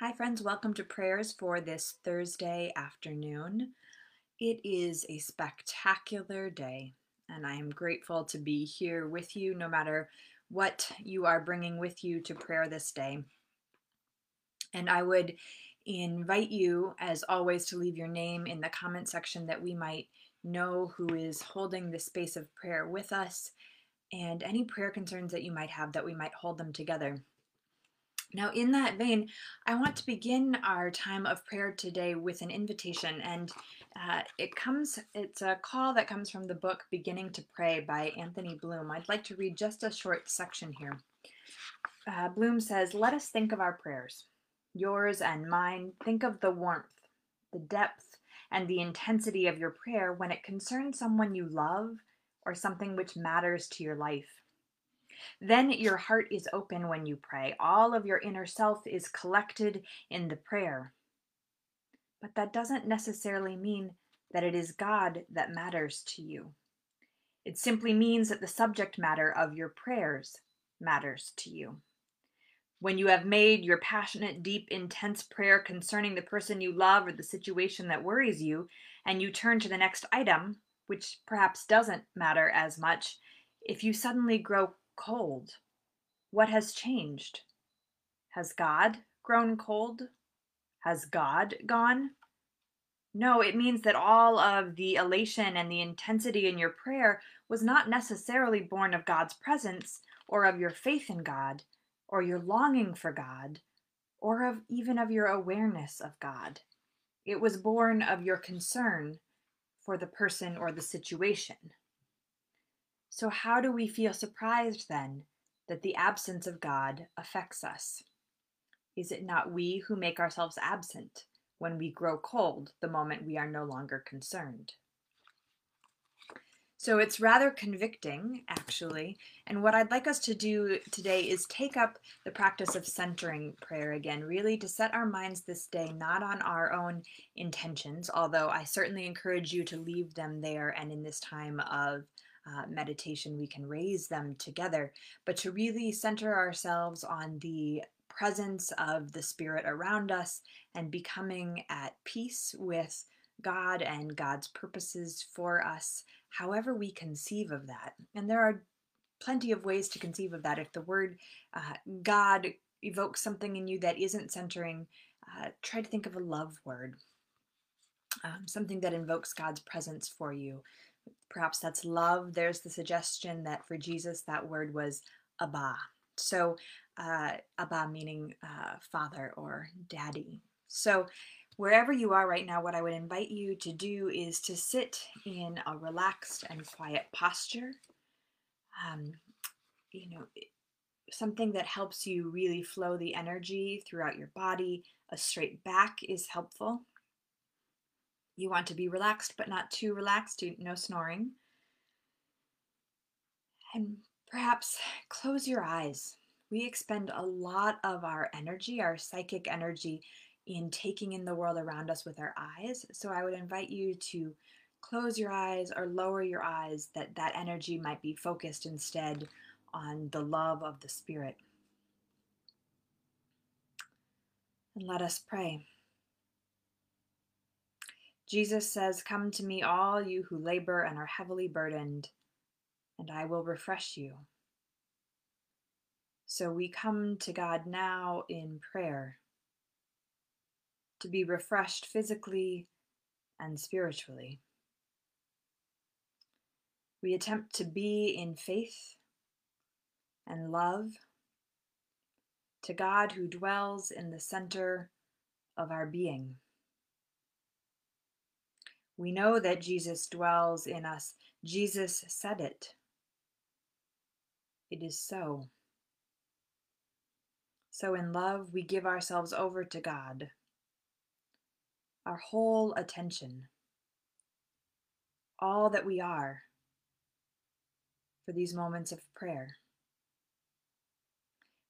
Hi, friends. Welcome to prayers for this Thursday afternoon. It is a spectacular day, and I am grateful to be here with you no matter what you are bringing with you to prayer this day. And I would invite you, as always, to leave your name in the comment section that we might know who is holding this space of prayer with us and any prayer concerns that you might have that we might hold them together. Now, in that vein, I want to begin our time of prayer today with an invitation, and uh, it comes, it's a call that comes from the book Beginning to Pray by Anthony Bloom. I'd like to read just a short section here. Uh, Bloom says, Let us think of our prayers, yours and mine. Think of the warmth, the depth, and the intensity of your prayer when it concerns someone you love or something which matters to your life. Then your heart is open when you pray. All of your inner self is collected in the prayer. But that doesn't necessarily mean that it is God that matters to you. It simply means that the subject matter of your prayers matters to you. When you have made your passionate, deep, intense prayer concerning the person you love or the situation that worries you, and you turn to the next item, which perhaps doesn't matter as much, if you suddenly grow cold. What has changed? Has God grown cold? Has God gone? No, it means that all of the elation and the intensity in your prayer was not necessarily born of God's presence or of your faith in God or your longing for God or of even of your awareness of God. It was born of your concern for the person or the situation. So, how do we feel surprised then that the absence of God affects us? Is it not we who make ourselves absent when we grow cold the moment we are no longer concerned? So it's rather convicting, actually. And what I'd like us to do today is take up the practice of centering prayer again, really to set our minds this day not on our own intentions, although I certainly encourage you to leave them there and in this time of uh, meditation, we can raise them together, but to really center ourselves on the presence of the Spirit around us and becoming at peace with God and God's purposes for us, however we conceive of that. And there are plenty of ways to conceive of that. If the word uh, God evokes something in you that isn't centering, uh, try to think of a love word, um, something that invokes God's presence for you. Perhaps that's love. There's the suggestion that for Jesus, that word was Abba. So, uh, Abba meaning uh, father or daddy. So, wherever you are right now, what I would invite you to do is to sit in a relaxed and quiet posture. Um, you know, something that helps you really flow the energy throughout your body. A straight back is helpful. You want to be relaxed, but not too relaxed, no snoring. And perhaps close your eyes. We expend a lot of our energy, our psychic energy, in taking in the world around us with our eyes. So I would invite you to close your eyes or lower your eyes that that energy might be focused instead on the love of the Spirit. And let us pray. Jesus says, Come to me, all you who labor and are heavily burdened, and I will refresh you. So we come to God now in prayer to be refreshed physically and spiritually. We attempt to be in faith and love to God who dwells in the center of our being. We know that Jesus dwells in us. Jesus said it. It is so. So, in love, we give ourselves over to God, our whole attention, all that we are, for these moments of prayer.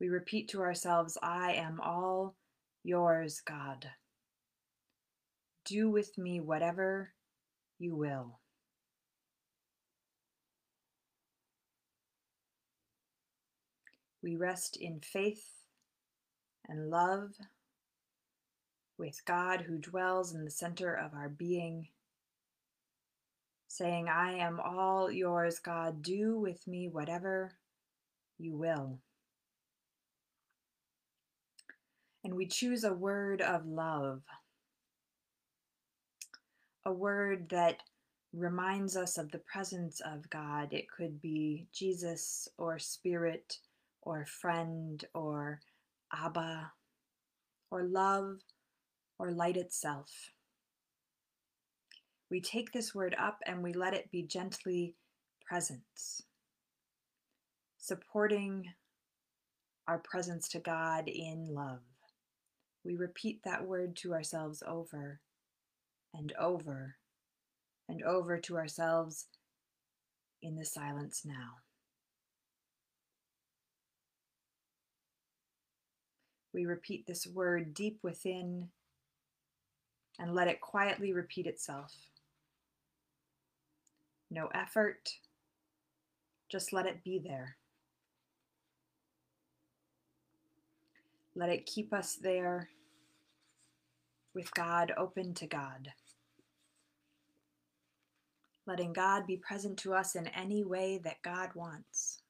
We repeat to ourselves, I am all yours, God. Do with me whatever you will. We rest in faith and love with God who dwells in the center of our being, saying, I am all yours, God, do with me whatever you will. And we choose a word of love, a word that reminds us of the presence of God. It could be Jesus or Spirit or friend or Abba or love or light itself. We take this word up and we let it be gently presence, supporting our presence to God in love. We repeat that word to ourselves over and over and over to ourselves in the silence now. We repeat this word deep within and let it quietly repeat itself. No effort, just let it be there. Let it keep us there with God, open to God. Letting God be present to us in any way that God wants.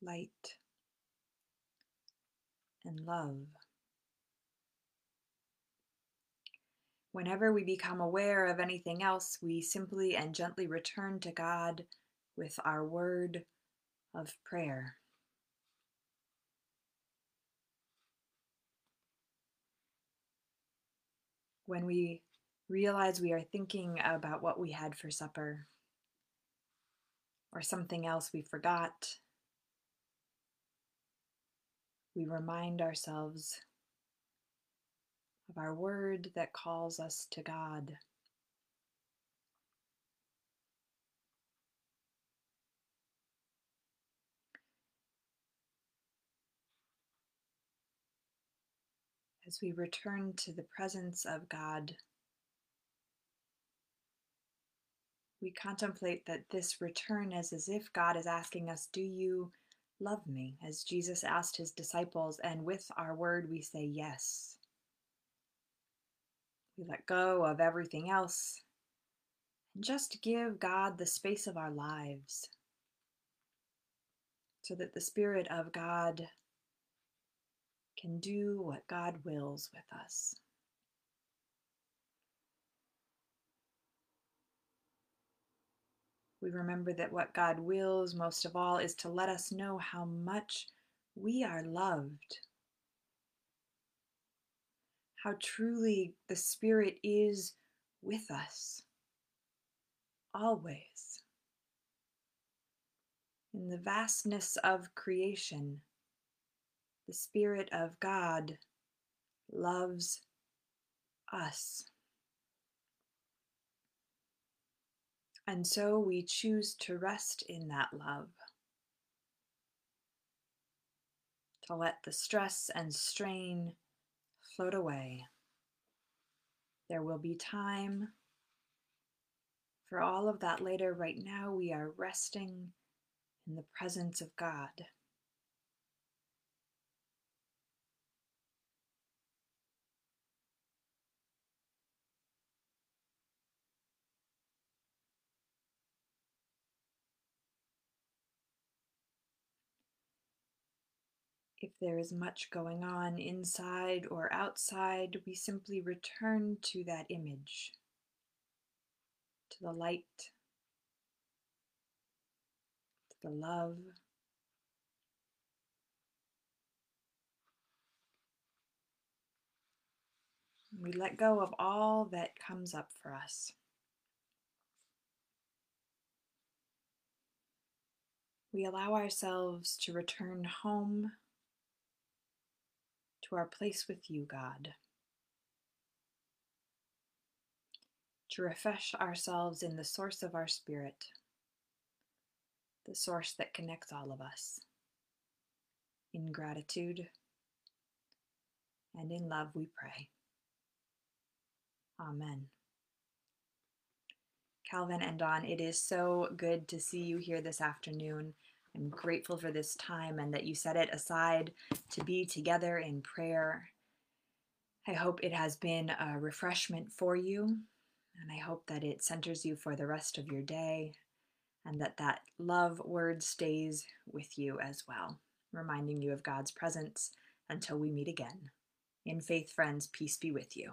Light and love. Whenever we become aware of anything else, we simply and gently return to God with our word of prayer. When we realize we are thinking about what we had for supper or something else we forgot, we remind ourselves of our word that calls us to God. As we return to the presence of God, we contemplate that this return is as if God is asking us, Do you love me? As Jesus asked his disciples, and with our word we say yes. We let go of everything else and just give God the space of our lives so that the Spirit of God can do what God wills with us. We remember that what God wills most of all is to let us know how much we are loved how truly the Spirit is with us always. In the vastness of creation, the Spirit of God loves us. And so we choose to rest in that love, to let the stress and strain float away. There will be time for all of that later. Right now, we are resting in the presence of God. If there is much going on inside or outside, we simply return to that image, to the light, to the love. We let go of all that comes up for us. We allow ourselves to return home to our place with you, God. To refresh ourselves in the source of our spirit, the source that connects all of us. In gratitude and in love we pray. Amen. Calvin and Don, it is so good to see you here this afternoon. I'm grateful for this time and that you set it aside to be together in prayer. I hope it has been a refreshment for you, and I hope that it centers you for the rest of your day and that that love word stays with you as well, reminding you of God's presence until we meet again. In faith, friends, peace be with you.